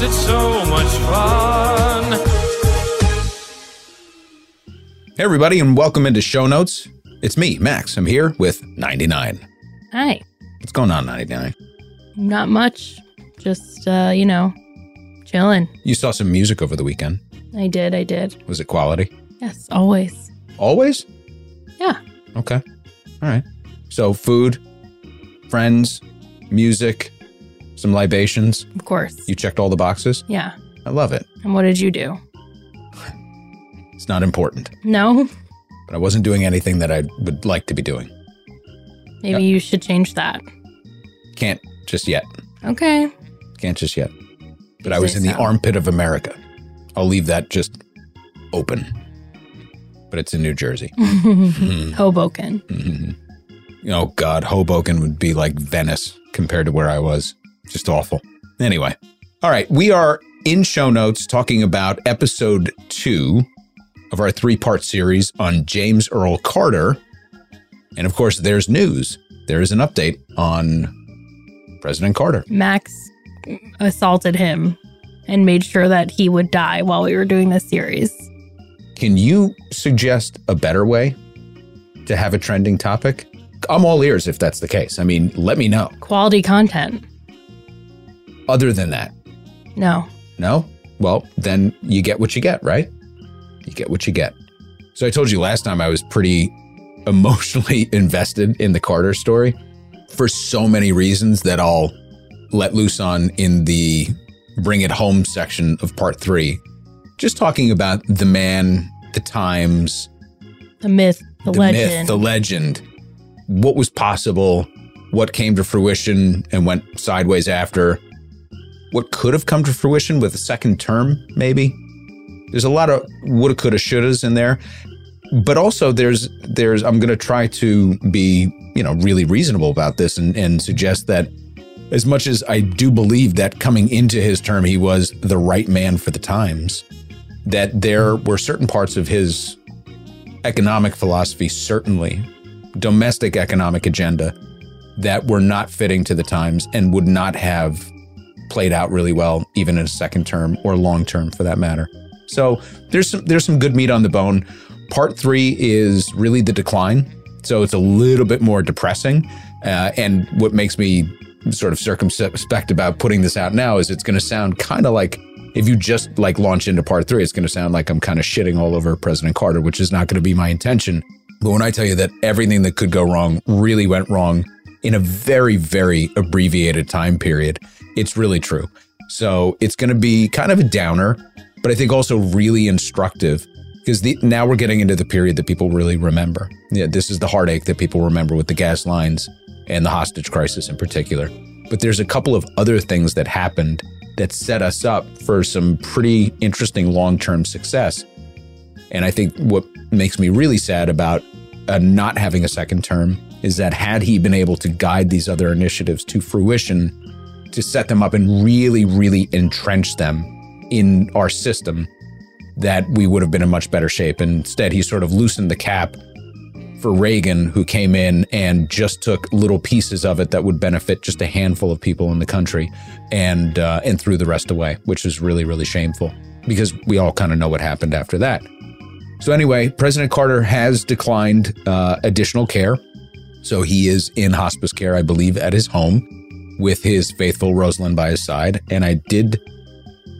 Morning cues, it's so much fun. Hey, everybody, and welcome into Show Notes. It's me, Max. I'm here with 99. Hi. What's going on, 99? Not much. Just, uh, you know, chilling. You saw some music over the weekend. I did. I did. Was it quality? Yes, always. Always? Yeah. Okay. All right. So, food, friends, music, some libations. Of course. You checked all the boxes? yeah. I love it. And what did you do? It's not important, No? but I wasn't doing anything that I would like to be doing. Maybe you should change that. Can't just yet. Okay. Can't just yet. But I was in the armpit of America. I'll leave that just open. But it's in New Jersey. Hoboken. Mhm. Oh God, Hoboken would be like Venice compared to where I was. Just awful. Anyway, all right, we are in show notes talking about episode two of our three-part series on James Earl Carter, and of course, there's news. There is an update on President Carter. Max assaulted him and made sure that he would die while we were doing this series. Can you suggest a better way to have a trending topic? I'm all ears if that's the case. I mean, let me know. Quality content. Other than that, No. No? Well, then you get what you get, right? You get what you get. So I told you last time I was pretty emotionally invested in the Carter story for so many reasons that I'll let loose on in the bring it home section of part three. Just talking about the man, the times, The myth, the, the legend. myth, the legend, what was possible, what came to fruition and went sideways after, what could have come to fruition with a second term, maybe. There's a lot of woulda, coulda, shouldas in there, but also there's there's I'm to try to be you know really reasonable about this and and suggest that as much as I do believe that coming into his term he was the right man for the times, that there were certain parts of his economic philosophy, certainly domestic economic agenda, that were not fitting to the times and would not have played out really well, even in a second term or long term for that matter. So there's some there's some good meat on the bone. Part three is really the decline, so it's a little bit more depressing. Uh, and what makes me sort of circumspect about putting this out now is it's going to sound kind of like if you just like launch into part three, it's going to sound like I'm kind of shitting all over President Carter, which is not going to be my intention. But when I tell you that everything that could go wrong really went wrong in a very, very abbreviated time period, it's really true. So it's going to be kind of a downer, but I think also really instructive because now we're getting into the period that people really remember. Yeah, this is the heartache that people remember with the gas lines and the hostage crisis in particular. But there's a couple of other things that happened that set us up for some pretty interesting long term success. And I think what makes me really sad about uh, not having a second term is that had he been able to guide these other initiatives to fruition, to set them up and really, really entrench them in our system, that we would have been in much better shape. Instead, he sort of loosened the cap for Reagan, who came in and just took little pieces of it that would benefit just a handful of people in the country, and uh, and threw the rest away, which is really, really shameful because we all kind of know what happened after that. So anyway, President Carter has declined uh, additional care. So he is in hospice care, I believe, at his home with his faithful Rosalynn by his side. And I did,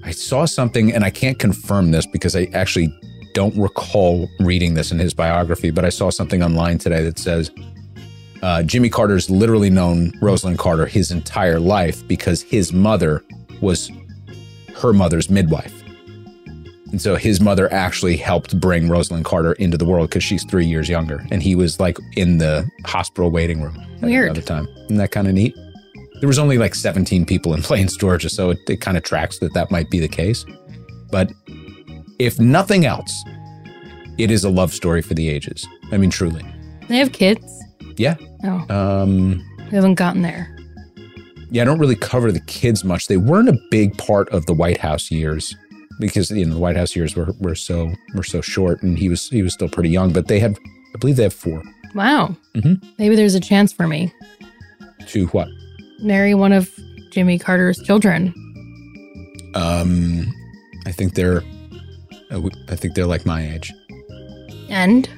I saw something, and I can't confirm this because I actually don't recall reading this in his biography, but I saw something online today that says uh, Jimmy Carter's literally known Rosalynn Carter his entire life because his mother was her mother's midwife. And so his mother actually helped bring Rosalynn Carter into the world because she's three years younger. And he was like in the hospital waiting room at Weird. another time. Isn't that kind of neat? There was only like 17 people in Plains, Georgia. So it, it kind of tracks that that might be the case. But if nothing else, it is a love story for the ages. I mean, truly. They have kids. Yeah. Oh, Um, we haven't gotten there. yeah, I don't really cover the kids much. They weren't a big part of the White House years because you know the White House years were, were so were so short, and he was he was still pretty young. But they have, I believe, they have four. Wow. Mhm. Maybe there's a chance for me. To what? Marry one of Jimmy Carter's children. Um, I think they're, I think they're like my age. And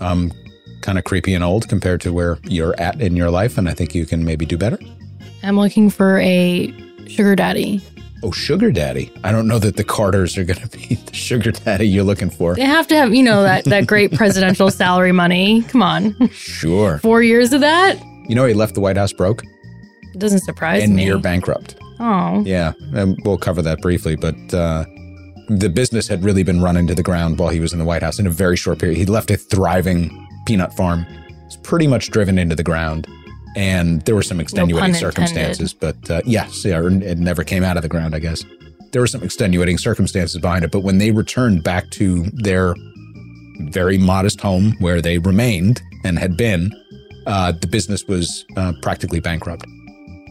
Um, kind of creepy and old compared to where you're at in your life, and I think you can maybe do better. I'm looking for a sugar daddy. Oh, sugar daddy! I don't know that the Carters are going to be the sugar daddy you're looking for. They have to have, you know, that, that great presidential salary money. Come on. Sure. Four years of that? You know, he left the White House broke It doesn't surprise and me. And near bankrupt. oh. Yeah, and we'll cover that briefly, but uh, the business had really been run into the ground while he was in the White House in a very short period. He left a thriving peanut farm. It's pretty much driven into the ground, and there were some extenuating intended. circumstances. But uh, yes, yeah, it never came out of the ground. I guess there were some extenuating circumstances behind it. But when they returned back to their very modest home where they remained and had been, uh, the business was uh, practically bankrupt.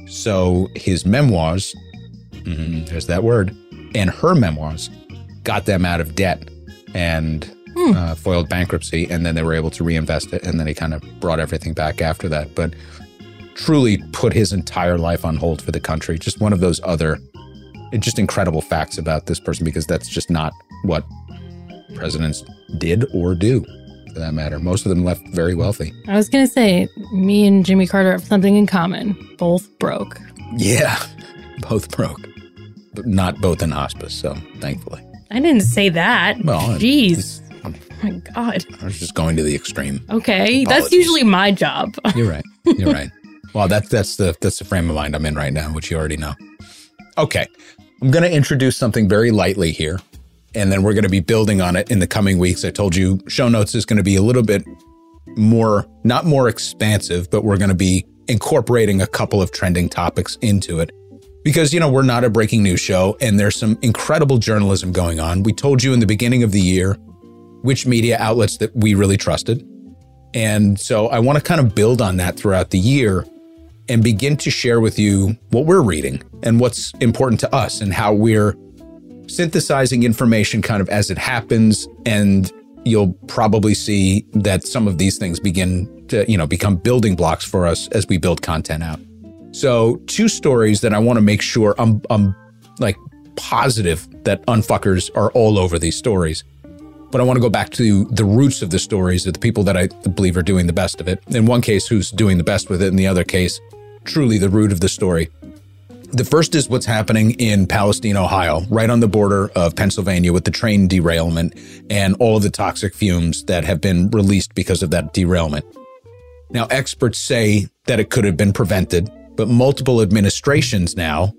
So his memoirs, mhm, there's that word, and her memoirs got them out of debt and uh, foiled bankruptcy. And then they were able to reinvest it. And then he kind of brought everything back after that. But truly put his entire life on hold for the country. Just one of those other, just incredible facts about this person because that's just not what presidents did or do for that matter. Most of them left very wealthy. I was going to say, me and Jimmy Carter have something in common. Both broke. Yeah, both broke, but not both in hospice. So thankfully, I didn't say that. Well, Jeez. Oh my God. I was just going to the extreme. Okay. That's usually my job. You're right. You're right. Well, that's that's the that's the frame of mind I'm in right now, which you already know. Okay, I'm going to introduce something very lightly here, and then we're going to be building on it in the coming weeks. I told you show notes is going to be a little bit more, not more expansive, but we're going to be incorporating a couple of trending topics into it. Because, you know, we're not a breaking news show and there's some incredible journalism going on. We told you in the beginning of the year which media outlets that we really trusted. And so I want to kind of build on that throughout the year and begin to share with you what we're reading and what's important to us and how we're synthesizing information kind of as it happens. And you'll probably see that some of these things begin to, you know, become building blocks for us as we build content out. So, two stories that I want to make sure I'm, I'm like positive that unfuckers are all over these stories. But I want to go back to the roots of the stories of the people that I believe are doing the best of it. In one case, who's doing the best with it. In the other case, truly the root of the story. The first is what's happening in Palestine, Ohio, right on the border of Pennsylvania with the train derailment and all of the toxic fumes that have been released because of that derailment. Now, experts say that it could have been prevented, but multiple administrations now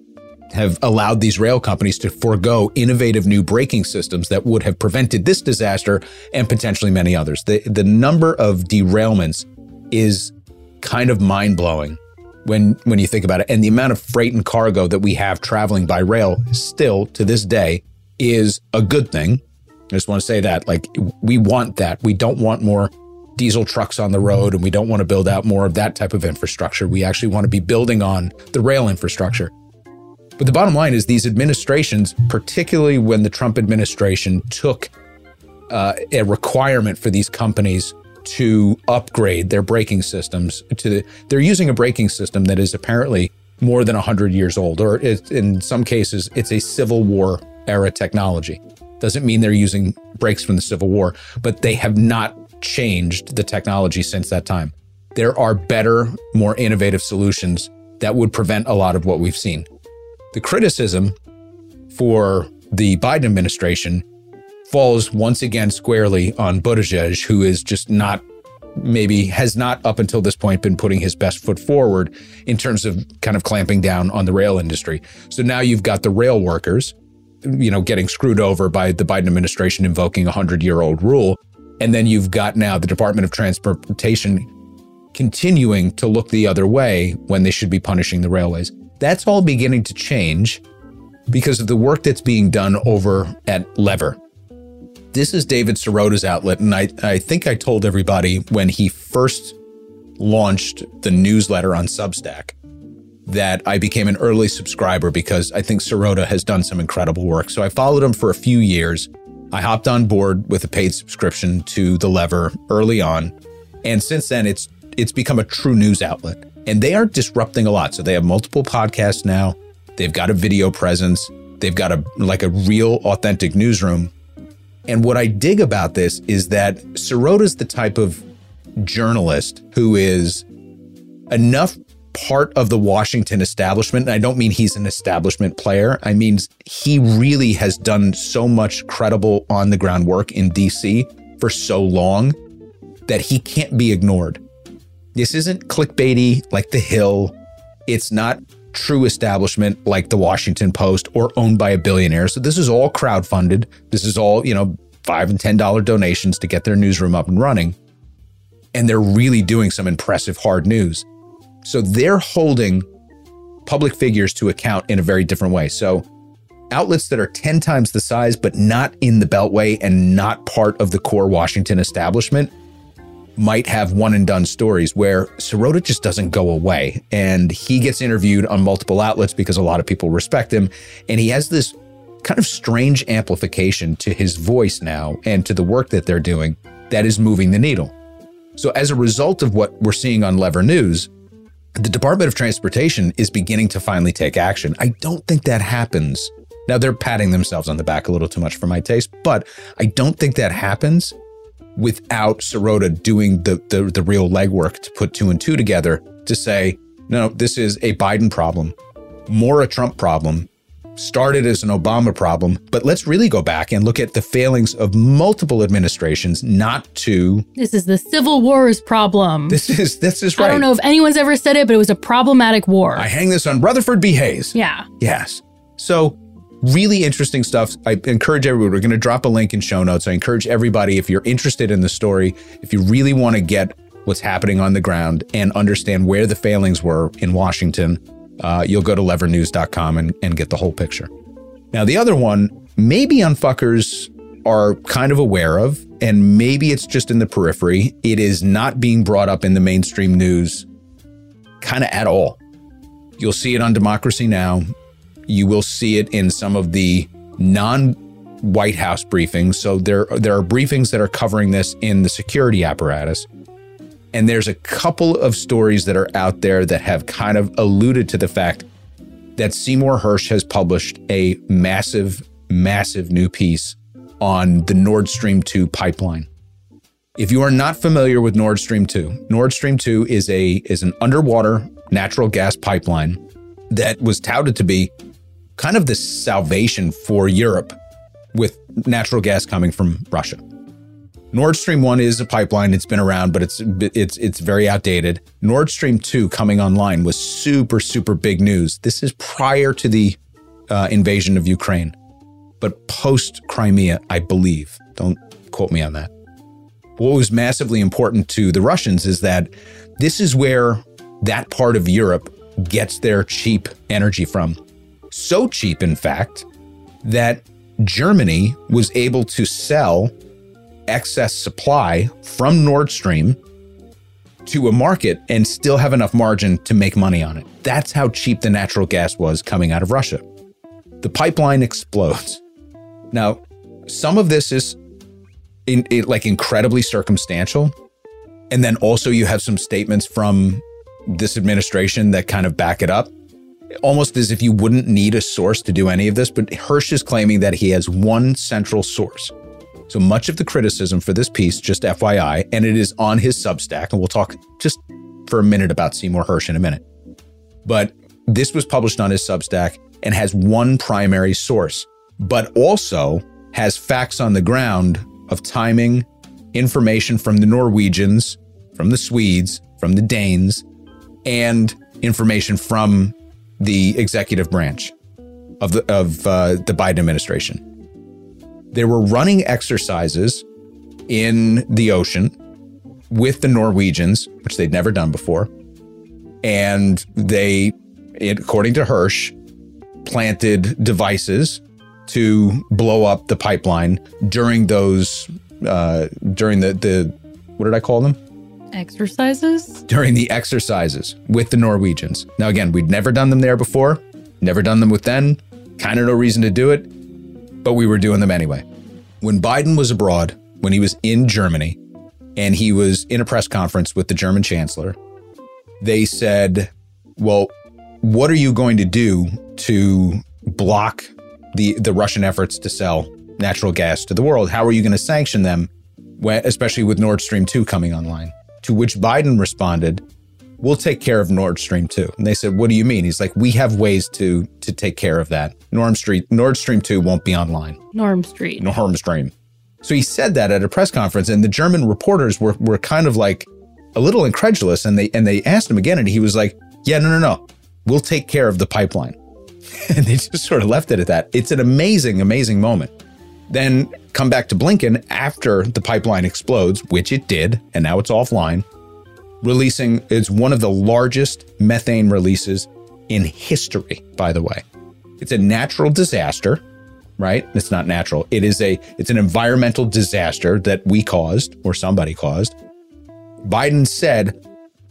have allowed these rail companies to forego innovative new braking systems that would have prevented this disaster and potentially many others. The, the number of derailments is kind of mind blowing when, when you think about it. And the amount of freight and cargo that we have traveling by rail still to this day is a good thing. I just want to say that like we want that. We don't want more diesel trucks on the road and we don't want to build out more of that type of infrastructure. We actually want to be building on the rail infrastructure. But the bottom line is these administrations, particularly when the Trump administration took uh, a requirement for these companies to upgrade their braking systems to the, they're using a braking system that is apparently more than 100 years old or it, in some cases it's a civil war era technology. Doesn't mean they're using brakes from the civil war but they have not changed the technology since that time. There are better more innovative solutions that would prevent a lot of what we've seen. The criticism for the Biden administration falls once again squarely on Buttigieg, who is just not maybe has not up until this point been putting his best foot forward in terms of kind of clamping down on the rail industry. So now you've got the rail workers, you know, getting screwed over by the Biden administration invoking a hundred year old rule. And then you've got now the Department of Transportation continuing to look the other way when they should be punishing the railways. That's all beginning to change because of the work that's being done over at Lever. This is David Sirota's outlet, and I, I think I told everybody when he first launched the newsletter on Substack that I became an early subscriber because I think Sirota has done some incredible work. So I followed him for a few years. I hopped on board with a paid subscription to The Lever early on, and since then it's it's become a true news outlet. And they are disrupting a lot. So they have multiple podcasts now. They've got a video presence. They've got a like a real authentic newsroom. And what I dig about this is that Sirota's the type of journalist who is enough part of the Washington establishment. And I don't mean he's an establishment player. I mean, he really has done so much credible on the ground work in DC for so long that he can't be ignored. This isn't clickbaity like The Hill. It's not true establishment like the Washington Post or owned by a billionaire. So this is all crowdfunded. This is all, you know, five and ten dollar donations to get their newsroom up and running. And they're really doing some impressive hard news. So they're holding public figures to account in a very different way. So outlets that are 10 times the size, but not in the Beltway and not part of the core Washington establishment, might have one and done stories where Sirota just doesn't go away. And he gets interviewed on multiple outlets because a lot of people respect him. And he has this kind of strange amplification to his voice now and to the work that they're doing that is moving the needle. So, as a result of what we're seeing on Lever News, the Department of Transportation is beginning to finally take action. I don't think that happens. Now, they're patting themselves on the back a little too much for my taste, but I don't think that happens without Sirota doing the, the, the real legwork to put two and two together to say, no, this is a Biden problem, more a Trump problem, started as an Obama problem, but let's really go back and look at the failings of multiple administrations not to This is the Civil War's problem. This is this is right. I don't know if anyone's ever said it, but it was a problematic war. I hang this on Rutherford B. Hayes. yeah. Yes. So really interesting stuff. I encourage everyone, we're going to drop a link in show notes. I encourage everybody, if you're interested in the story, if you really want to get what's happening on the ground and understand where the failings were in Washington, uh, you'll go to levernews.com and, and get the whole picture. Now, the other one, maybe unfuckers are kind of aware of, and maybe it's just in the periphery. It is not being brought up in the mainstream news kind of at all. You'll see it on Democracy Now. You will see it in some of the non White House briefings. So there, there are briefings that are covering this in the security apparatus. And there's a couple of stories that are out there that have kind of alluded to the fact that Seymour Hersh has published a massive, massive new piece on the Nord Stream 2 pipeline. If you are not familiar with Nord Stream 2, Nord Stream 2 is a is an underwater natural gas pipeline that was touted to be kind of the salvation for Europe with natural gas coming from Russia. Nord Stream 1 is a pipeline it's been around but it's it's it's very outdated. Nord Stream 2 coming online was super super big news. This is prior to the uh, invasion of Ukraine but post Crimea, I believe. Don't quote me on that. What was massively important to the Russians is that this is where that part of Europe gets their cheap energy from. So cheap, in fact, that Germany was able to sell excess supply from Nord Stream to a market and still have enough margin to make money on it. That's how cheap the natural gas was coming out of Russia. The pipeline explodes. Now, some of this is in, like incredibly circumstantial. And then also you have some statements from this administration that kind of back it up. Almost as if you wouldn't need a source to do any of this, but Hersh is claiming that he has one central source. So much of the criticism for this piece, just FYI, and it is on his Substack, and we'll talk just for a minute about Seymour Hersh in a minute. But this was published on his Substack and has one primary source, but also has facts on the ground of timing, information from the Norwegians, from the Swedes, from the Danes, and information from the executive branch of the of uh, the Biden administration. They were running exercises in the ocean with the Norwegians, which they'd never done before, and they, according to Hersh, planted devices to blow up the pipeline during those uh, during the the what did I call them? Exercises? During the exercises with the Norwegians. Now again, we'd never done them there before, never done them with them, kind of no reason to do it, but we were doing them anyway. When Biden was abroad, when he was in Germany, and he was in a press conference with the German chancellor, they said, "Well, what are you going to do to block the the Russian efforts to sell natural gas to the world. How are you going to sanction them, when, especially with Nord Stream 2 coming online? To which Biden responded, We'll take care of Nord Stream 2. And they said, What do you mean? He's like, We have ways to to take care of that. Nord Stream Nord Stream 2 won't be online. Norm Street. Nord Stream. So he said that at a press conference, and the German reporters were were kind of like a little incredulous, and they and they asked him again, and he was like, Yeah, no, no, no. We'll take care of the pipeline. and they just sort of left it at that. It's an amazing, amazing moment. Then come back to Blinken after the pipeline explodes, which it did, and now it's offline, releasing it's one of the largest methane releases in history, by the way. It's a natural disaster, right? It's not natural. It is a it's an environmental disaster that we caused or somebody caused. Biden said,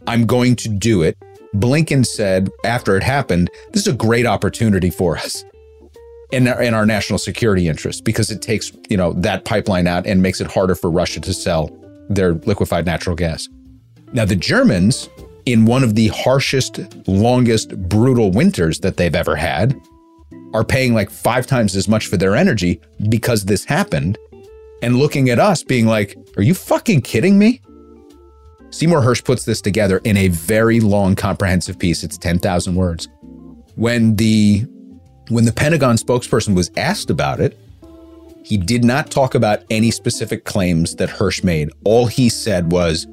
"I'm going to do it." Blinken said after it happened, "This is a great opportunity for us." In our, in our national security interest because it takes, you know, that pipeline out and makes it harder for Russia to sell their liquefied natural gas. Now, the Germans, in one of the harshest, longest, brutal winters that they've ever had, are paying like five times as much for their energy because this happened and looking at us being like, are you fucking kidding me? Seymour Hersh puts this together in a very long, comprehensive piece. It's 10,000 words. When the when the Pentagon spokesperson was asked about it, he did not talk about any specific claims that Hersh made. All he said was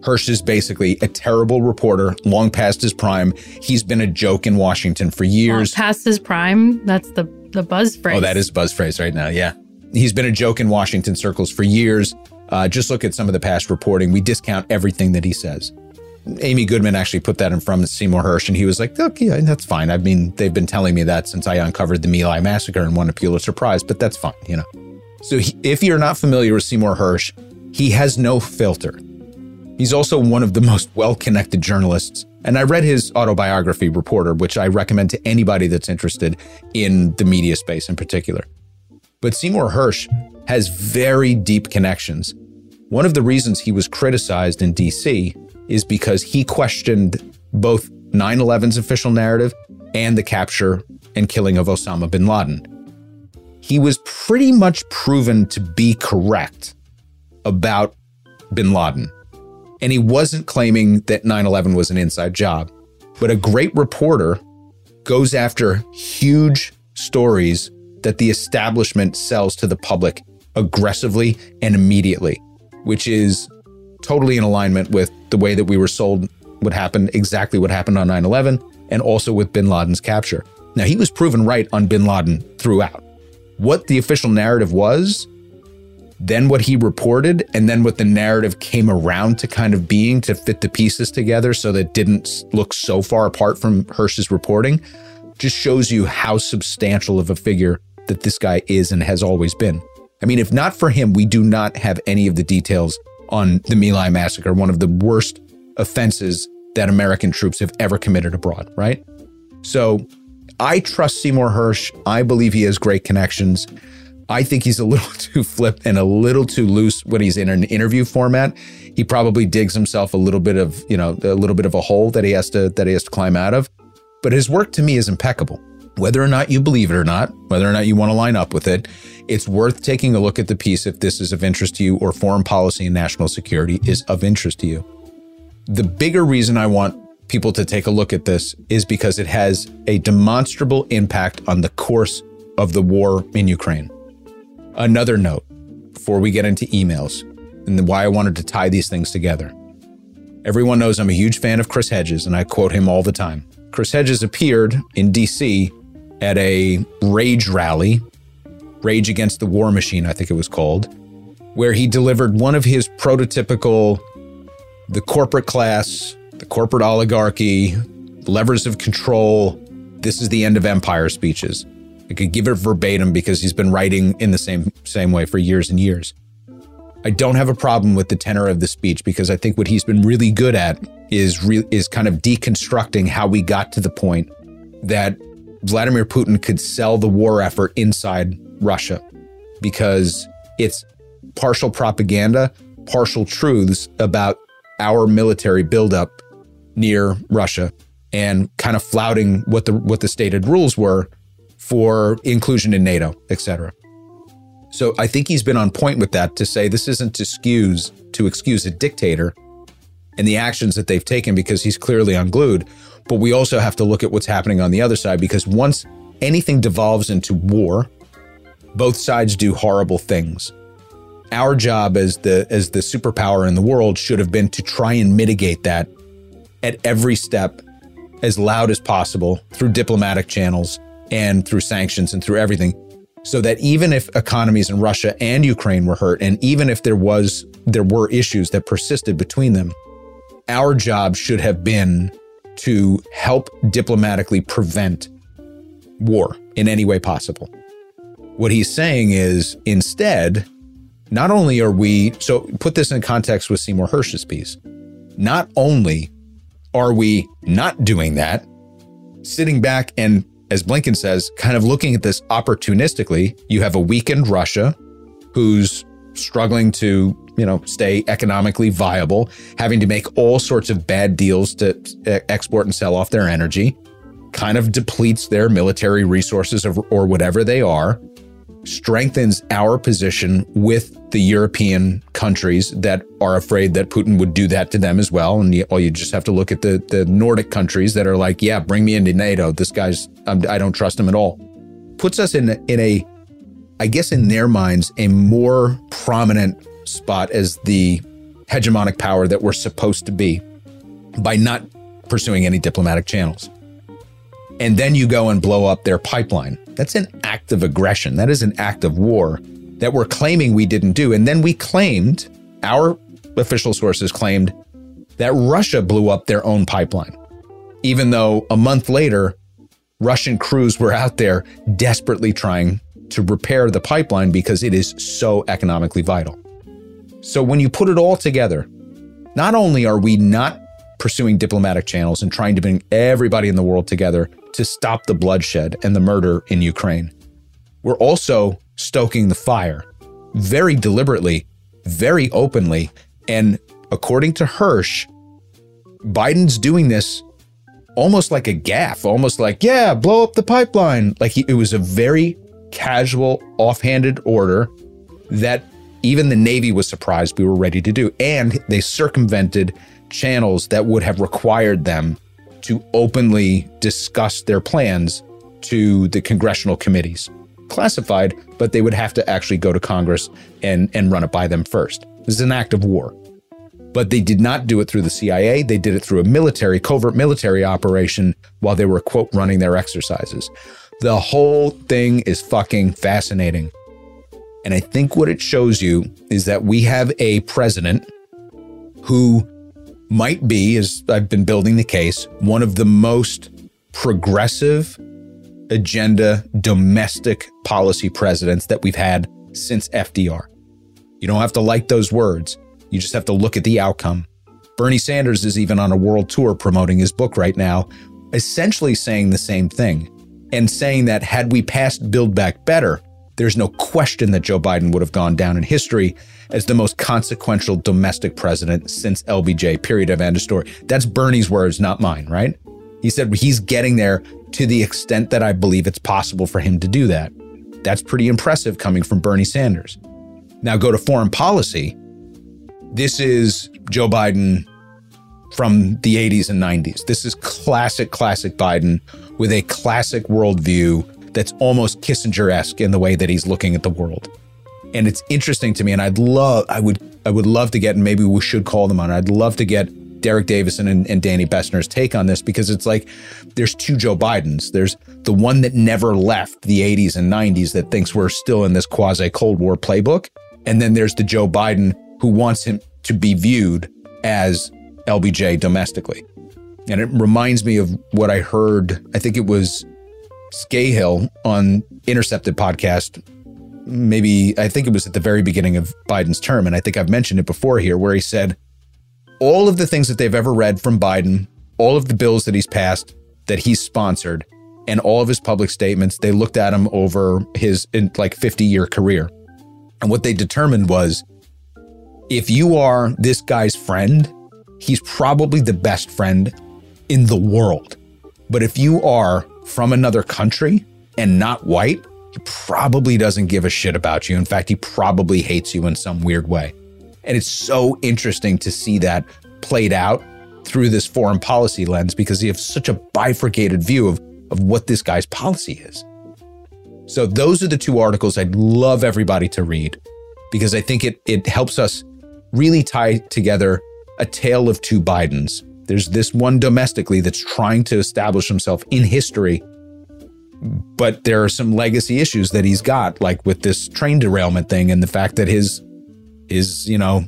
Hersh is basically a terrible reporter, long past his prime. He's been a joke in Washington for years. Well, past his prime. That's the the buzz phrase. Oh, that is buzz phrase right now. Yeah, he's been a joke in Washington circles for years. Uh, just look at some of the past reporting. We discount everything that he says. Amy Goodman actually put that in front of Seymour Hersh, and he was like, "Okay, yeah, that's fine. I mean, they've been telling me that since I uncovered the My massacre and won a Pulitzer Prize, but that's fine, you know." So, he, if you're not familiar with Seymour Hersh, he has no filter. He's also one of the most well-connected journalists, and I read his autobiography, Reporter, which I recommend to anybody that's interested in the media space in particular. But Seymour Hersh has very deep connections. One of the reasons he was criticized in DC is because he questioned both 9 11's official narrative and the capture and killing of Osama bin Laden. He was pretty much proven to be correct about bin Laden. And he wasn't claiming that 9 11 was an inside job. But a great reporter goes after huge stories that the establishment sells to the public aggressively and immediately, which is totally in alignment with the way that we were sold what happened, exactly what happened on 9 11, and also with bin Laden's capture. Now, he was proven right on bin Laden throughout. What the official narrative was, then what he reported, and then what the narrative came around to kind of being to fit the pieces together so that didn't look so far apart from Hersh's reporting, just shows you how substantial of a figure that this guy is and has always been. I mean, if not for him, we do not have any of the details on the My Lai massacre, one of the worst offenses that American troops have ever committed abroad, right? So I trust Seymour Hersh. I believe he has great connections. I think he's a little too flip and a little too loose when he's in an interview format. He probably digs himself a little bit of, you know, a little bit of a hole that he has to that he has to climb out of. But his work to me is impeccable. Whether or not you believe it or not, whether or not you want to line up with it, it's worth taking a look at the piece if this is of interest to you or foreign policy and national security is of interest to you. The bigger reason I want people to take a look at this is because it has a demonstrable impact on the course of the war in Ukraine. Another note before we get into emails and why I wanted to tie these things together. Everyone knows I'm a huge fan of Chris Hedges, and I quote him all the time. Chris Hedges appeared in DC at a rage rally, Rage Against the War Machine, I think it was called, where he delivered one of his prototypical the corporate class, the corporate oligarchy, levers of control, this is the end of empire speeches. I could give it verbatim because he's been writing in the same same way for years and years. I don't have a problem with the tenor of the speech because I think what he's been really good at is re- is kind of deconstructing how we got to the point that Vladimir Putin could sell the war effort inside Russia because it's partial propaganda, partial truths about our military buildup near Russia and kind of flouting what the what the stated rules were for inclusion in NATO, etc. So I think he's been on point with that to say this isn't to excuse to excuse a dictator and the actions that they've taken because he's clearly unglued, but we also have to look at what's happening on the other side because once anything devolves into war, both sides do horrible things. Our job as the as the superpower in the world should have been to try and mitigate that at every step as loud as possible through diplomatic channels and through sanctions and through everything so that even if economies in Russia and Ukraine were hurt and even if there was there were issues that persisted between them our job should have been to help diplomatically prevent war in any way possible what he's saying is instead not only are we so put this in context with Seymour Hersh's piece not only are we not doing that sitting back and as Blinken says, kind of looking at this opportunistically. You have a weakened Russia who's struggling to, you know, stay economically viable, having to make all sorts of bad deals to export and sell off their energy, kind of depletes their military resources or whatever they are strengthens our position with the European countries that are afraid that Putin would do that to them as well. And you, you just have to look at the, the Nordic countries that are like, yeah, bring me into NATO. This guy's, I'm, I do not trust him at all. Puts us in, in a, I guess in their minds, a more prominent spot as the hegemonic power that we're supposed to be by not pursuing any diplomatic channels. And then you go and blow up their pipeline that's an act of aggression. That is an act of war that we're claiming we didn't do. And then we claimed, our official sources claimed, that Russia blew up their own pipeline, even though a month later, Russian crews were out there desperately trying to repair the pipeline because it is so economically vital. So when you put it all together, not only are we not pursuing diplomatic channels and trying to bring everybody in the world together to stop the bloodshed and the murder in Ukraine. We're also stoking the fire very deliberately, very openly. And according to Hersh, Biden's doing this almost like a gaffe, almost like, yeah, blow up the pipeline. Like he, it was a very casual, offhanded order that even the Navy was surprised we were ready to do. And they circumvented channels that would have required them to openly discuss their plans to the congressional committees. Classified, but they would have to actually go to Congress and, and run it by them first. This is an act of war. But they did not do it through the CIA. They did it through a military, covert military operation while they were, quote, running their exercises. The whole thing is fucking fascinating. And I think what it shows you is that we have a president who might be, as I've been building the case, one of the most progressive agenda domestic policy presidents that we've had since FDR. You don't have to like those words, you just have to look at the outcome. Bernie Sanders is even on a world tour promoting his book right now, essentially saying the same thing and saying that had we passed Build Back Better, there's no question that Joe Biden would have gone down in history as the most consequential domestic president since LBJ, period of end of story. That's Bernie's words, not mine, right? He said he's getting there to the extent that I believe it's possible for him to do that. That's pretty impressive coming from Bernie Sanders. Now go to foreign policy. This is Joe Biden from the 80s and 90s. This is classic, classic Biden with a classic worldview that's almost Kissinger esque in the way that he's looking at the world. And it's interesting to me, and I'd love, I would, I would love to get, and maybe we should call them on. I'd love to get Derek Davison and, and Danny Bessner's take on this because it's like there's two Joe Bidens. There's the one that never left the 80s and 90s that thinks we're still in this quasi Cold War playbook. And then there's the Joe Biden who wants him to be viewed as LBJ domestically. And it reminds me of what I heard, I think it was Scahill on Intercepted podcast. Maybe I think it was at the very beginning of Biden's term. And I think I've mentioned it before here, where he said all of the things that they've ever read from Biden, all of the bills that he's passed, that he's sponsored, and all of his public statements, they looked at him over his in like 50 year career. And what they determined was if you are this guy's friend, he's probably the best friend in the world. But if you are from another country, and not white, he probably doesn't give a shit about you. In fact, he probably hates you in some weird way. And it's so interesting to see that played out through this foreign policy lens because you have such a bifurcated view of, of what this guy's policy is. So those are the two articles I'd love everybody to read because I think it it helps us really tie together a tale of two Bidens. There's this one domestically that's trying to establish himself in history, but there are some legacy issues that he's got, like with this train derailment thing and the fact that his his, you know,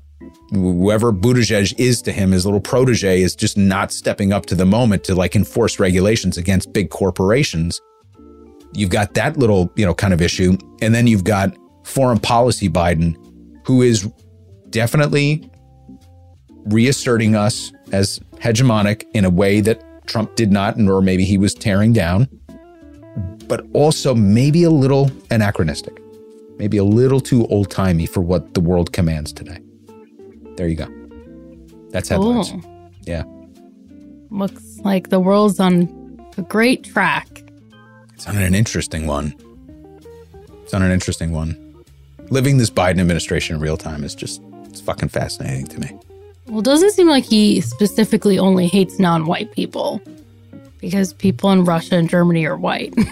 whoever Buttigieg is to him, his little protege is just not stepping up to the moment to like enforce regulations against big corporations. You've got that little, you know, kind of issue. And then you've got foreign policy Biden, who is definitely reasserting us as hegemonic in a way that Trump did not, or maybe he was tearing down, but also maybe a little anachronistic, maybe a little too old timey for what the world commands today. There you go. That's headlines. Cool. Yeah. Looks like the world's on a great track. It's on an interesting one. It's on an interesting one. Living this Biden administration in real time is just, it's fucking fascinating to me. Well, doesn't seem like he specifically only hates non white people because people in Russia and Germany are white.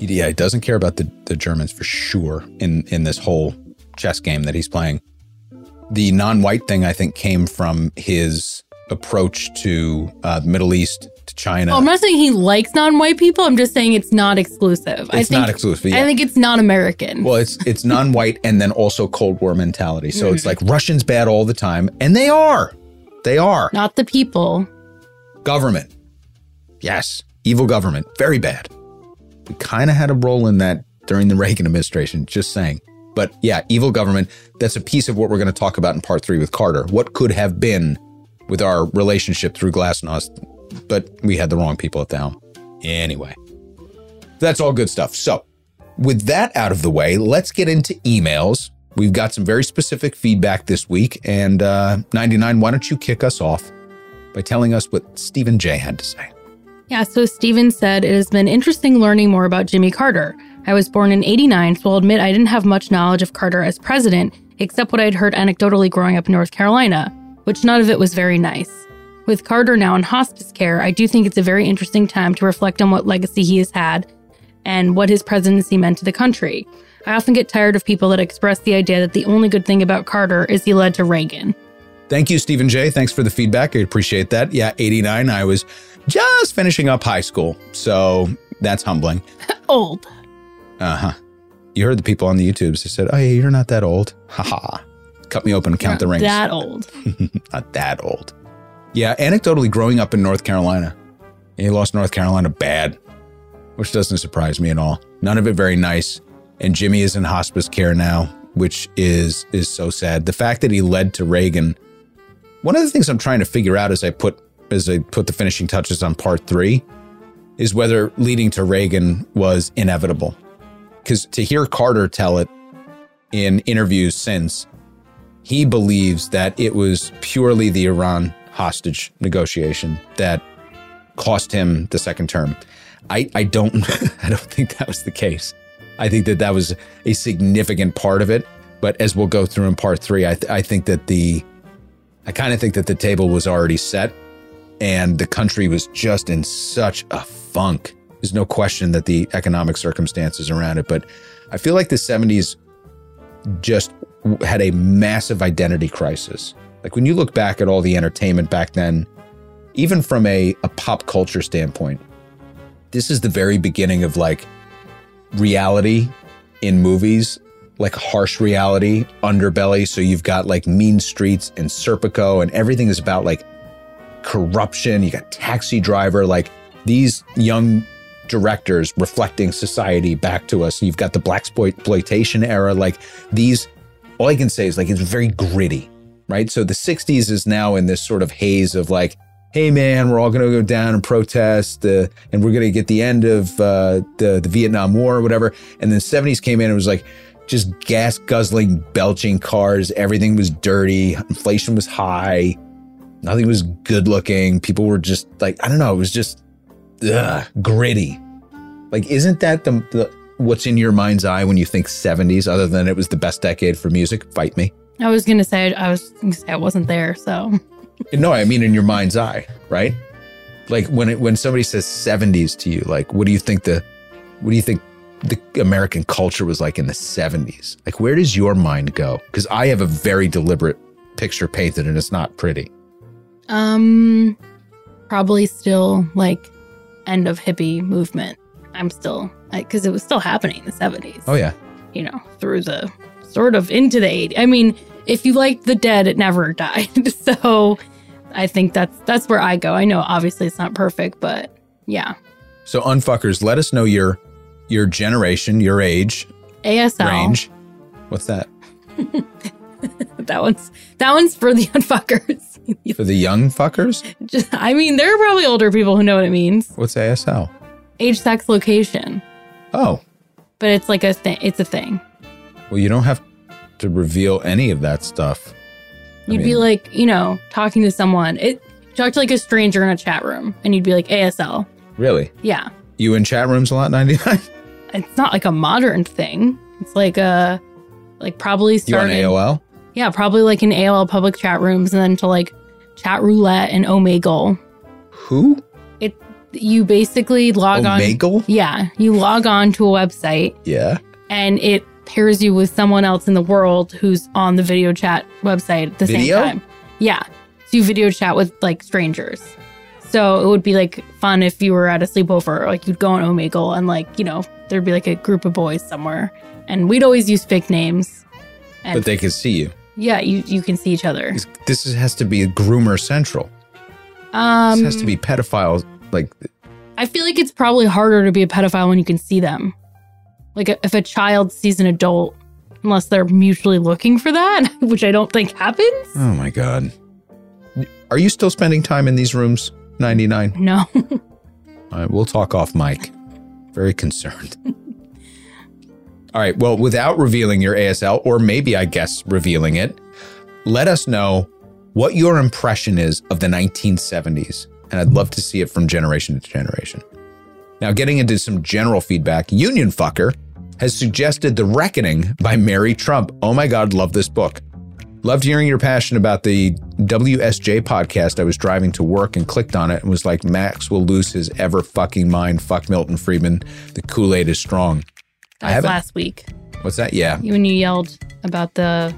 Yeah, he doesn't care about the, the Germans for sure in, in this whole chess game that he's playing. The non white thing, I think, came from his approach to uh, the Middle East, to China. Well, I'm not saying he likes non white people. I'm just saying it's not exclusive. I It's think, not exclusive, yeah. I think it's non American. Well, it's it's non-white and then also Cold War mentality. So Mm-hmm. it's like Russians bad all the time, and they are. They are. not the people. Government. Yes. Evil government. Very bad. We kind of had a role in that during the Reagan administration, just saying. But yeah, evil government. That's a piece of what we're going to talk about in part three with Carter. What could have been with our relationship through Glasnost, but we had the wrong people at the helm. Anyway, that's all good stuff. So, with that out of the way, let's get into emails. We've got some very specific feedback this week. And uh, 99, why don't you kick us off by telling us what Stephen J had to say? Yeah, so Steven said, It has been interesting learning more about Jimmy Carter. I was born in 89, so I'll admit I didn't have much knowledge of Carter as president, except what I'd heard anecdotally growing up in North Carolina, which none of it was very nice. With Carter now in hospice care, I do think it's a very interesting time to reflect on what legacy he has had and what his presidency meant to the country. I often get tired of people that express the idea that the only good thing about Carter is he led to Reagan. Thank you, Stephen J. Thanks for the feedback. I appreciate that. Yeah, 89. I was just finishing up high school. So that's humbling. Old. Uh huh. You heard the people on the YouTubes. They said, Oh, yeah, you're not that old. Haha. Cut me open and count the rings. That old. not that old. Yeah, anecdotally, growing up in North Carolina, he lost North Carolina bad, which doesn't surprise me at all. None of it very nice. And Jimmy is in hospice care now, which is is so sad. The fact that he led to Reagan. One of the things I'm trying to figure out as I put as I put the finishing touches on part three is whether leading to Reagan was inevitable. Because to hear Carter tell it in interviews since, he believes that it was purely the Iran hostage negotiation that cost him the second term. I, I don't I don't think that was the case. I think that that was a significant part of it. But as we'll go through in part three, I, th- I think that the I kind of think that the table was already set, and the country was just in such a funk. There's no question that the economic circumstances around it, but I feel like the 70s just had a massive identity crisis. Like when you look back at all the entertainment back then, even from a, a pop culture standpoint, this is the very beginning of like reality in movies, like harsh reality, underbelly. So you've got like Mean Streets and Serpico, and everything is about like corruption. You got Taxi Driver, like these young directors reflecting society back to us. You've got the blaxploitation era, like these. All I can say is like it's very gritty, right? So the '60s is now in this sort of haze of like, hey man, we're all going to go down and protest, uh, and we're going to get the end of uh, the the Vietnam War or whatever. And then '70s came in and it was like just gas guzzling, belching cars. Everything was dirty. Inflation was high. Nothing was good looking. People were just like, I don't know. It was just ugh, gritty. Like, isn't that the, the what's in your mind's eye when you think 70s, other than it was the best decade for music? Fight me. I was gonna say I was gonna say I wasn't there, so No, I mean in your mind's eye, right? Like when it, when somebody says 70s to you, like what do you think the what do you think the American culture was like in the 70s? Like where does your mind go? Cuz I have a very deliberate picture painted and it's not pretty. um probably still like end of hippie movement. I'm still because it was still happening in the 70s. Oh yeah. you know, through the sort of into the 80s. I mean, if you like the dead, it never died. so I think that's that's where I go. I know obviously it's not perfect, but yeah. So unfuckers, let us know your your generation, your age, ASL. range. What's that? That one's that one's for the unfuckers. For the young fuckers? Just, I mean, there are probably older people who know what it means. What's ASL? Age, sex, location. Oh, But it's like a thing. It's a thing. Well you don't have to reveal any of that stuff. You'd be mean- like, you know, talking to someone. It talk to like a stranger in a chat room, and you'd be like ASL. Really? Yeah, You in chat rooms a lot 99? it's not like a modern thing. It's like a like probably You on. AOL? Yeah, probably like in AOL public chat rooms, and then to like chat roulette and Omegle. Who? It you basically log on. Omegle? Yeah, you log on to a website, Yeah. and it pairs you with someone else in the world who's on the video chat website at the Video? same time. Yeah, so you video chat with like strangers. So it would be like fun if you were at a sleepover, like you'd go on Omegle and like you know there'd be like a group of boys somewhere, and we'd always use fake names. And But they can see you. yeah, you you can see each other. This- is- has to be a groomer central. Um, This has to be pedophiles. Like, I feel like it's probably harder to be a pedophile when you can see them. Like if a child sees an adult, unless they're mutually looking for that, which I don't think happens. oh my God. Are you still spending time in these rooms? 99. No. All right, we'll talk off mic. Very concerned. All right. Well, without revealing your ASL, or maybe I guess revealing it, let us know what your impression is of the 1970s. And I'd love to see it from generation to generation. Now, getting into some general feedback, Union Fucker has suggested The Reckoning by Mary Trump. Oh my God, love this book. Loved hearing your passion about the WSJ podcast. I was driving to work and clicked on it and was like, Max will lose his ever fucking mind. Fuck Milton Friedman. The Kool Aid is strong. I That was haven't- last week What's that? Yeah. when you yelled about the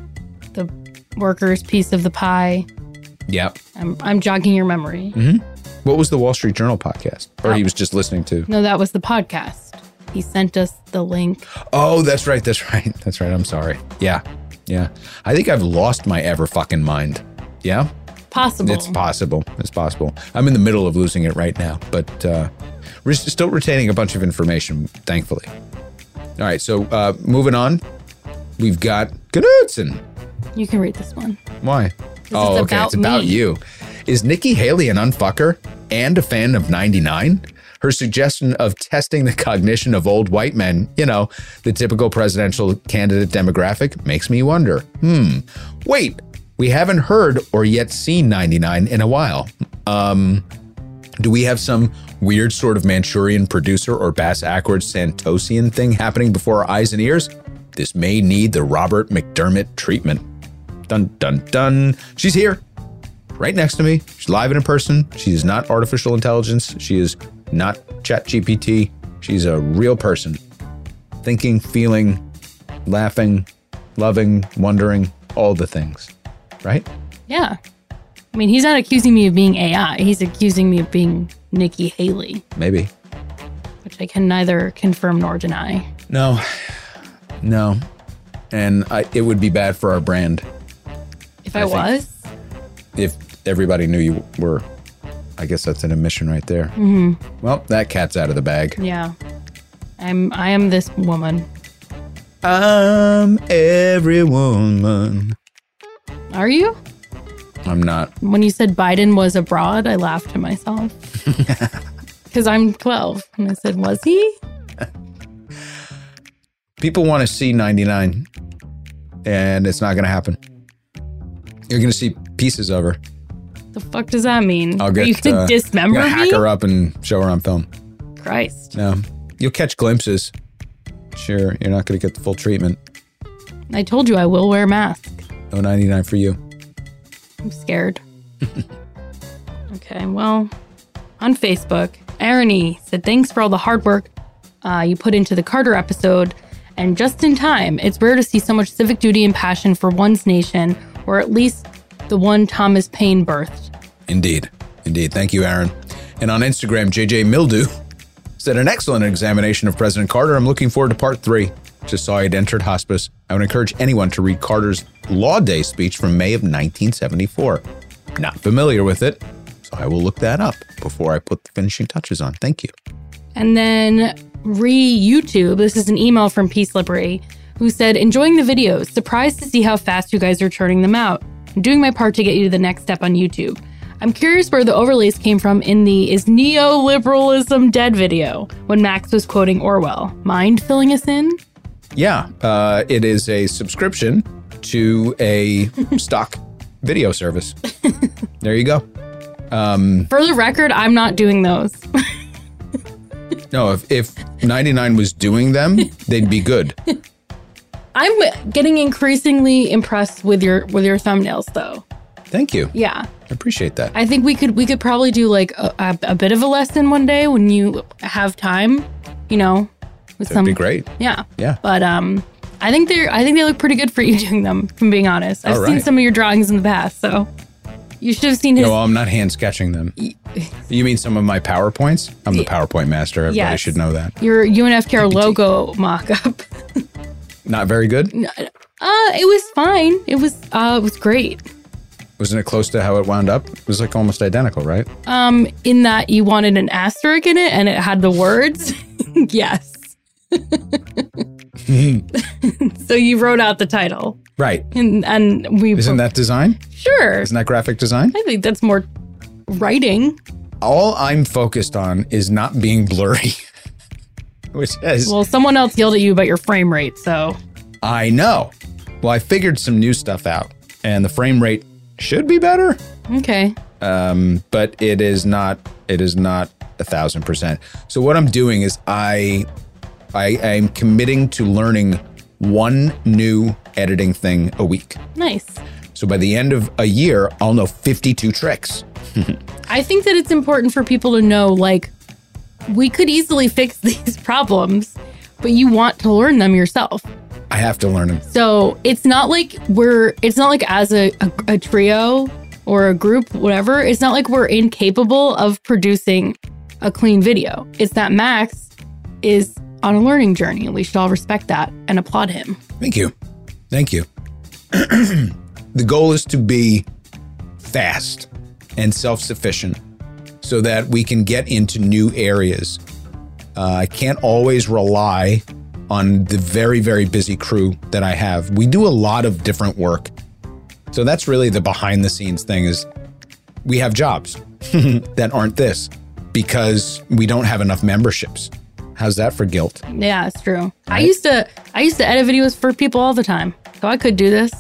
the workers' piece of the pie. Yeah. I'm I'm jogging your memory. Mm-hmm. What was the Wall Street Journal podcast? Or he oh. was just listening to? No, that was the podcast. He sent us the link. Oh, that's right. That's right. That's right. I'm sorry. Yeah. Yeah. I think I've lost my ever fucking mind. Yeah. Possible. It's possible. It's possible. I'm in the middle of losing it right now, but uh, we're still retaining a bunch of information, thankfully. All right, so uh, moving on, we've got Knudsen. you can read this one. Why? oh, okay. about it's about me. you. Is Nikki Haley an unfucker and a fan of 99? Her suggestion of testing the cognition of old white men, you know, the typical presidential candidate demographic, makes me wonder. Hmm. Wait, we haven't heard or yet seen 99 in a while. Um, do we have some weird sort of Manchurian producer or Bass Ackwards Santosian thing happening before our eyes and ears? This may need the Robert McDermott treatment. Dun dun dun. She's here, right next to me. She's live and in person. She is not artificial intelligence. She is not ChatGPT. She's a real person, thinking, feeling, laughing, loving, wondering, all the things. Right? Yeah. I mean, he's not accusing me of being AI. He's accusing me of being Nikki Haley, Maybe. which I can neither confirm nor deny. No, no, and I, it would be bad for our brand If I I, was, if everybody knew you were. I guess that's an admission right there. Mm-hmm. Well, that cat's out of the bag. yeah. I'm I am this woman. I'm every woman. Are you? I'm not. When you said Biden was abroad, I laughed to myself. Because I'm 12. And I said, was he? People want to see 99, and it's not going to happen. You're going to see pieces of her. The fuck does that mean? I'll Are get. you uh, dismember I'm me? hack her up and show her on film. Christ. No, You'll catch glimpses. Sure, you're not going to get the full treatment. I told you I will wear a mask. No 99 for you. I'm scared. okay, well, on Facebook, Aaron E said, Thanks for all the hard work uh, you put into the Carter episode. And just in time, it's rare to see so much civic duty and passion for one's nation, or at least the one Thomas Paine birthed. Indeed. Indeed. Thank you, Aaron. And on Instagram, JJ Mildew said, An excellent examination of President Carter. I'm looking forward to part three. Just saw he'd entered hospice. I would encourage anyone to read Carter's Law Day speech from May of 1974. Not familiar with it, so I will look that up before I put the finishing touches on. Thank you. And then re YouTube, this is an email from P Slippery, who said, Enjoying the videos, surprised to see how fast you guys are churning them out. I'm doing my part to get you to the next step on YouTube. I'm curious where the overlays came from in the Is Neoliberalism Dead video when Max was quoting Orwell. Mind filling us in? Yeah, uh, it is a subscription to a stock video service. there you go. For the record, I'm not doing those. No, if, if 99 was doing them, they'd be good. I'm getting increasingly impressed with your with your thumbnails though. Thank you. Yeah. I appreciate that. I think we could we could probably do like a, a, bit of a lesson one day when you have time, you know, with That'd some be great. Yeah. Yeah. But um I think they're I think they look pretty good for you doing them, from being honest. I've All seen some of your drawings in the past, so you should have seen his No, well, I'm not hand sketching them. You mean some of my PowerPoints? I'm the PowerPoint master. Everybody Yes. should know that. your UNFTR logo mock up. Not very good? Uh it was fine. It was uh it was great. Wasn't it close to how it wound up? It was like almost identical, right? Um in that you wanted an asterisk in it and it had the words. yes. so you wrote out the title. Right. And and we Isn't that design? sure. Isn't that graphic design? I think that's more writing. All I'm focused on is not being blurry. Which is, Well, someone else yelled at you about your frame rate, so I know. Well, I figured some new stuff out, and the frame rate should be better. okay. um, but it is not it is not a thousand percent. So what I'm doing is I I am committing to learning one new editing thing a week. Nice. So by the end of a year, I'll know 52 tricks. I think that it's important for people to know like we could easily fix these problems, but you want to learn them yourself. I have to learn them. So it's not like we're, it's not like as a, a, a trio or a group, whatever, it's not like we're incapable of producing a clean video. It's that Max is on a learning journey and we should all respect that and applaud him. Thank you. Thank you. the goal is to be fast and self sufficient so that we can get into new areas. Uh, I can't always rely on the very, very busy crew that I have. We do a lot of different work. So that's really the behind the scenes thing is we have jobs that aren't this because we don't have enough memberships. How's that for guilt? Yeah, it's true. I used to I used to edit videos for people all the time. So I could do this.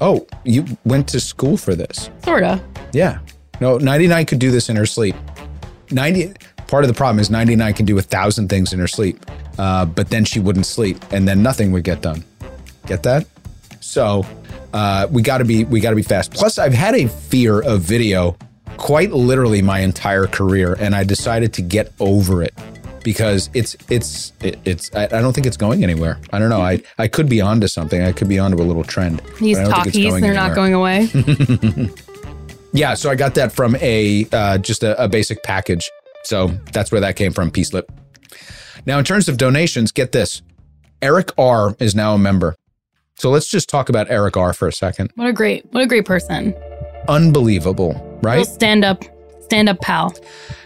Oh, you went to school for this. Sorta. Yeah. No, 99 could do this in her sleep. 90 part of the problem is 99 can do a thousand things in her sleep. Uh, but then she wouldn't sleep and then nothing would get done. Get that? So, uh, we got to be we got to be fast. Plus I've had a fear of video quite literally my entire career and I decided to get over it because it's it's it's I, don't think it's going anywhere. I don't know. I I could be onto something. I could be onto a little trend. These but I don't think it's talkies, they're not going away. Yeah, so I got that from a uh, just a, a basic package. So that's where that came from, P-Slip. Now, in terms of donations, get this. Eric R is now a member. So let's just talk about Eric R for a second. what a great what a great person. Unbelievable, Real right? stand up stand up pal.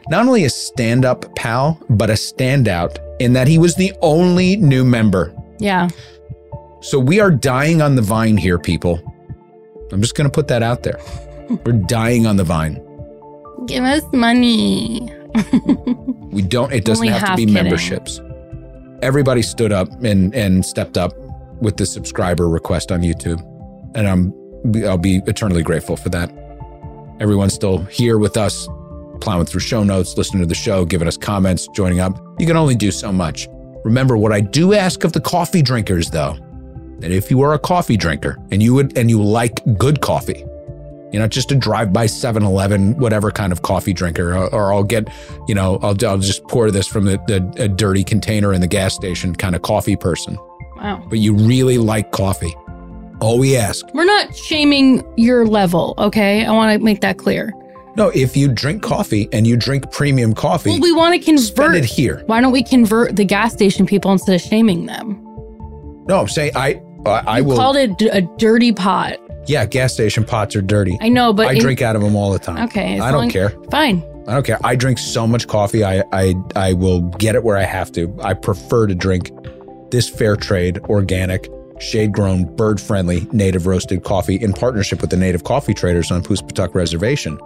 Not only a stand-up pal, but a standout in that he was the only new member. Yeah. So we are dying on the vine here, people. I'm just going to put that out there. We're dying on the vine. Give us money. We don't. It doesn't Only have to be kidding. memberships. Everybody stood up and and stepped up with the subscriber request on YouTube, and I'm I'll be eternally grateful for that. Everyone's still here with us, plowing through show notes, listening to the show, giving us comments, joining up. You can only do so much. Remember what I do ask of the coffee drinkers though, that if you are a coffee drinker and you would and you like good coffee, you're not just a drive-by 7-Eleven, whatever kind of coffee drinker, or, or I'll get, you know, I'll, I'll just pour this from the, the a dirty container in the gas station kind of coffee person. Wow. But you really like coffee. All we ask, We're not shaming your level, okay? I want to make that clear. no, if you drink coffee and you drink premium coffee, Well, we want to convert. it here. Why don't we convert the gas station people instead of shaming them? No, I'm saying I I, I You will. called it a dirty pot. Yeah, gas station pots are dirty. I know, but I in- drink out of them all the time. Okay, I don't long- care. Fine. I don't care. I drink so much coffee. I I I will get it where I have to. I prefer to drink this fair trade, organic, shade grown, bird friendly, native roasted coffee in partnership with the native coffee traders on Poospatuck Reservation.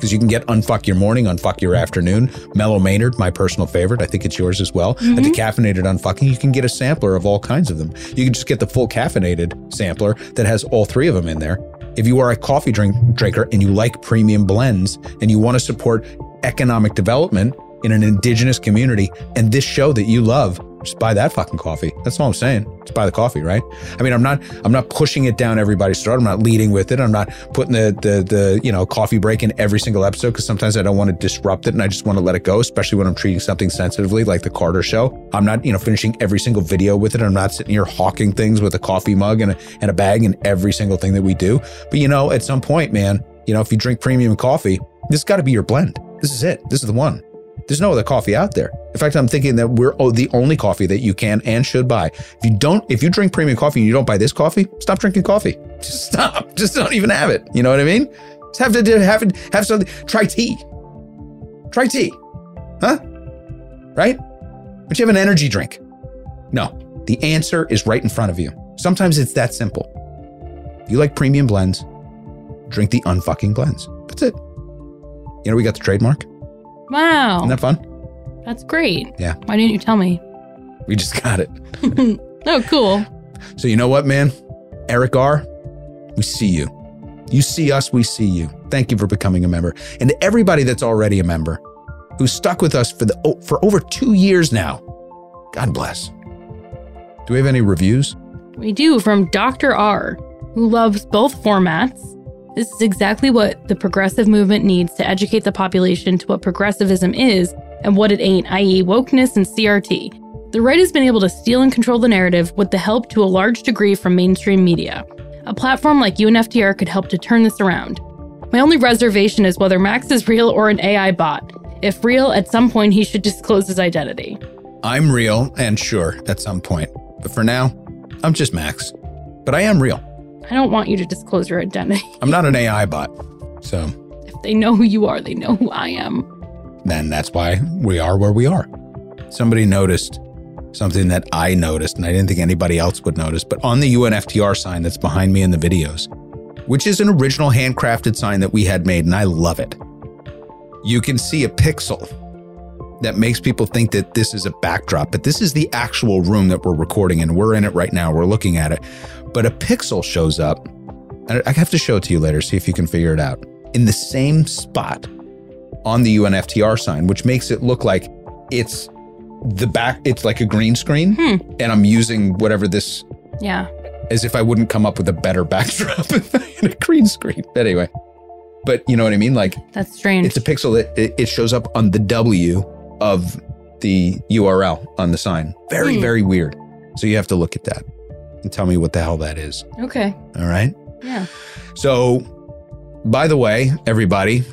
Because you can get Unfuck Your Morning, Unfuck Your Afternoon, Mellow Maynard, my personal favorite. I think it's yours as well. Mm-hmm. The Caffeinated Unfucking, you can get a sampler of all kinds of them. You can just get the full caffeinated sampler that has all three of them in there. If you are a coffee drink drinker and you like premium blends and you want to support economic development in an indigenous community and this show that you love, just buy that fucking coffee. That's all I'm saying. Just buy the coffee, right? I mean, I'm not I'm not pushing it down everybody's throat. I'm not leading with it. I'm not putting the the the you know coffee break in every single episode because sometimes I don't want to disrupt it and I just want to let it go, especially when I'm treating something sensitively like the Carter show. I'm not, you know, finishing every single video with it. I'm not sitting here hawking things with a coffee mug and a, and a bag and every single thing that we do. But you know, at some point, man, you know, if you drink premium coffee, this has got to be your blend. This is it. This is the one. There's no other coffee out there. In fact, I'm thinking that we're oh, the only coffee that you can and should buy. If you don't, if you drink premium coffee and you don't buy this coffee, stop drinking coffee. Just stop. Just don't even have it. You know what I mean? Just have to have have something. Try tea. Try tea, huh? Right? But you have an energy drink. No, the answer is right in front of you. Sometimes it's that simple. If you like premium blends, drink the unfucking blends. That's it. You know, we got the trademark. Wow. Isn't that fun? That's great. Yeah. Why didn't you tell me? We just got it. Oh, cool. So you know what, man? Eric R., we see you. You see us, we see you. Thank you for becoming a member. And to everybody that's already a member, who's stuck with us for the for over two years now, God bless. Do we have any reviews? We do from Dr. R, who loves both formats. This is exactly what the progressive movement needs to educate the population to what progressivism is and what it ain't, i.e., wokeness and CRT. The right has been able to steal and control the narrative with the help to a large degree from mainstream media. A platform like UNFTR could help to turn this around. My only reservation is whether Max is real or an AI bot. If real, at some point he should disclose his identity. I'm real and sure at some point. But for now, I'm just Max. But I am real. I don't want you to disclose your identity. I'm not an AI bot. So If they know who you are, they know who I am. then that's why we are where we are. Somebody noticed something that I noticed, and I didn't think anybody else would notice, but on the UNFTR sign that's behind me in the videos, which is an original handcrafted sign that we had made, and I love it, you can see a pixel that makes people think that this is a backdrop, but this is the actual room that we're recording in. We're in it right now, we're looking at it. But a pixel shows up, and I have to show it to you later, see if you can figure it out, in the same spot on the UNFTR sign, which makes it look like it's the back, it's like a green screen. Hmm. And I'm using whatever this, Yeah. as if I wouldn't come up with a better backdrop if I had a green screen. But anyway, but you know what I mean? Like That's strange. it's a pixel that it, it shows up on the W of the URL on the sign. Very, Hmm. very weird. So you have to look at that and tell me what the hell that is. okay. All right. Yeah. So, by the way, everybody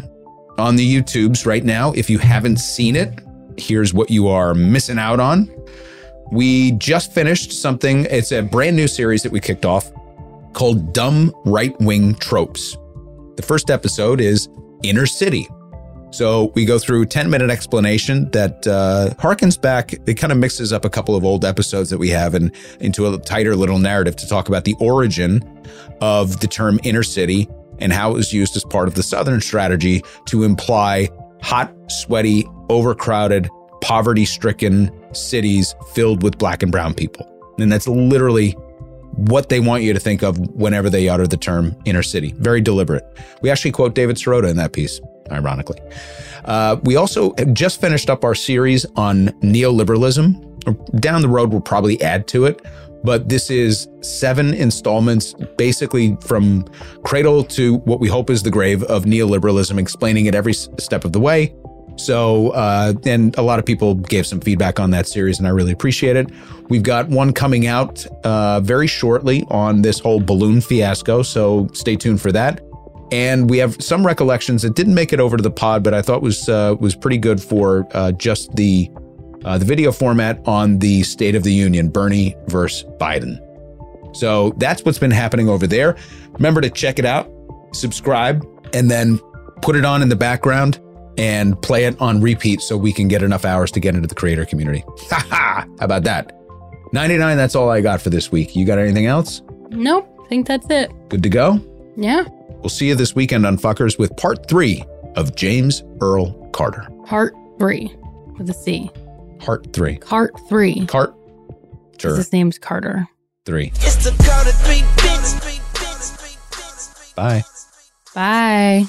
on the YouTubes right now, if you haven't seen it, here's what you are missing out on. We just finished something, it's a brand new series that we kicked off called Dumb Right Wing Tropes. The first episode is Inner City. So we go through 10 minute explanation that uh, harkens back. It kind of mixes up a couple of old episodes that we have and into a tighter little narrative to talk about the origin of the term inner city and how it was used as part of the Southern strategy to imply hot, sweaty, overcrowded, poverty stricken cities filled with black and brown people. And that's literally what they want you to think of whenever they utter the term inner city. Very deliberate. We actually quote David Sirota in that piece. ironically. Uh, we also just finished up our series on neoliberalism. Down the road, we'll probably add to it, but this is seven installments, basically from cradle to what we hope is the grave of neoliberalism, explaining it every step of the way. So, uh, and a lot of people gave some feedback on that series, and I really appreciate it. We've got one coming out uh, very shortly on this whole balloon fiasco, so stay tuned for that. And we have some recollections that didn't make it over to the pod, but I thought was uh, was pretty good for uh, just the uh, the video format on the State of the Union, Bernie versus Biden. So that's what's been happening over there. Remember to check it out, subscribe, and then put it on in the background and play it on repeat so we can get enough hours to get into the creator community. Ha ha! How about that? 99, that's all I got for this week. You got anything else? Nope, I think that's it. Good to go? Yeah. We'll see you this weekend on Fuckers with part three of James Earl Carter. Part three with a C. Part three. Cart three. Cart. 'cause Sure. His name's Carter. Three. It's the Carter Three Bitch. Bye. Bye.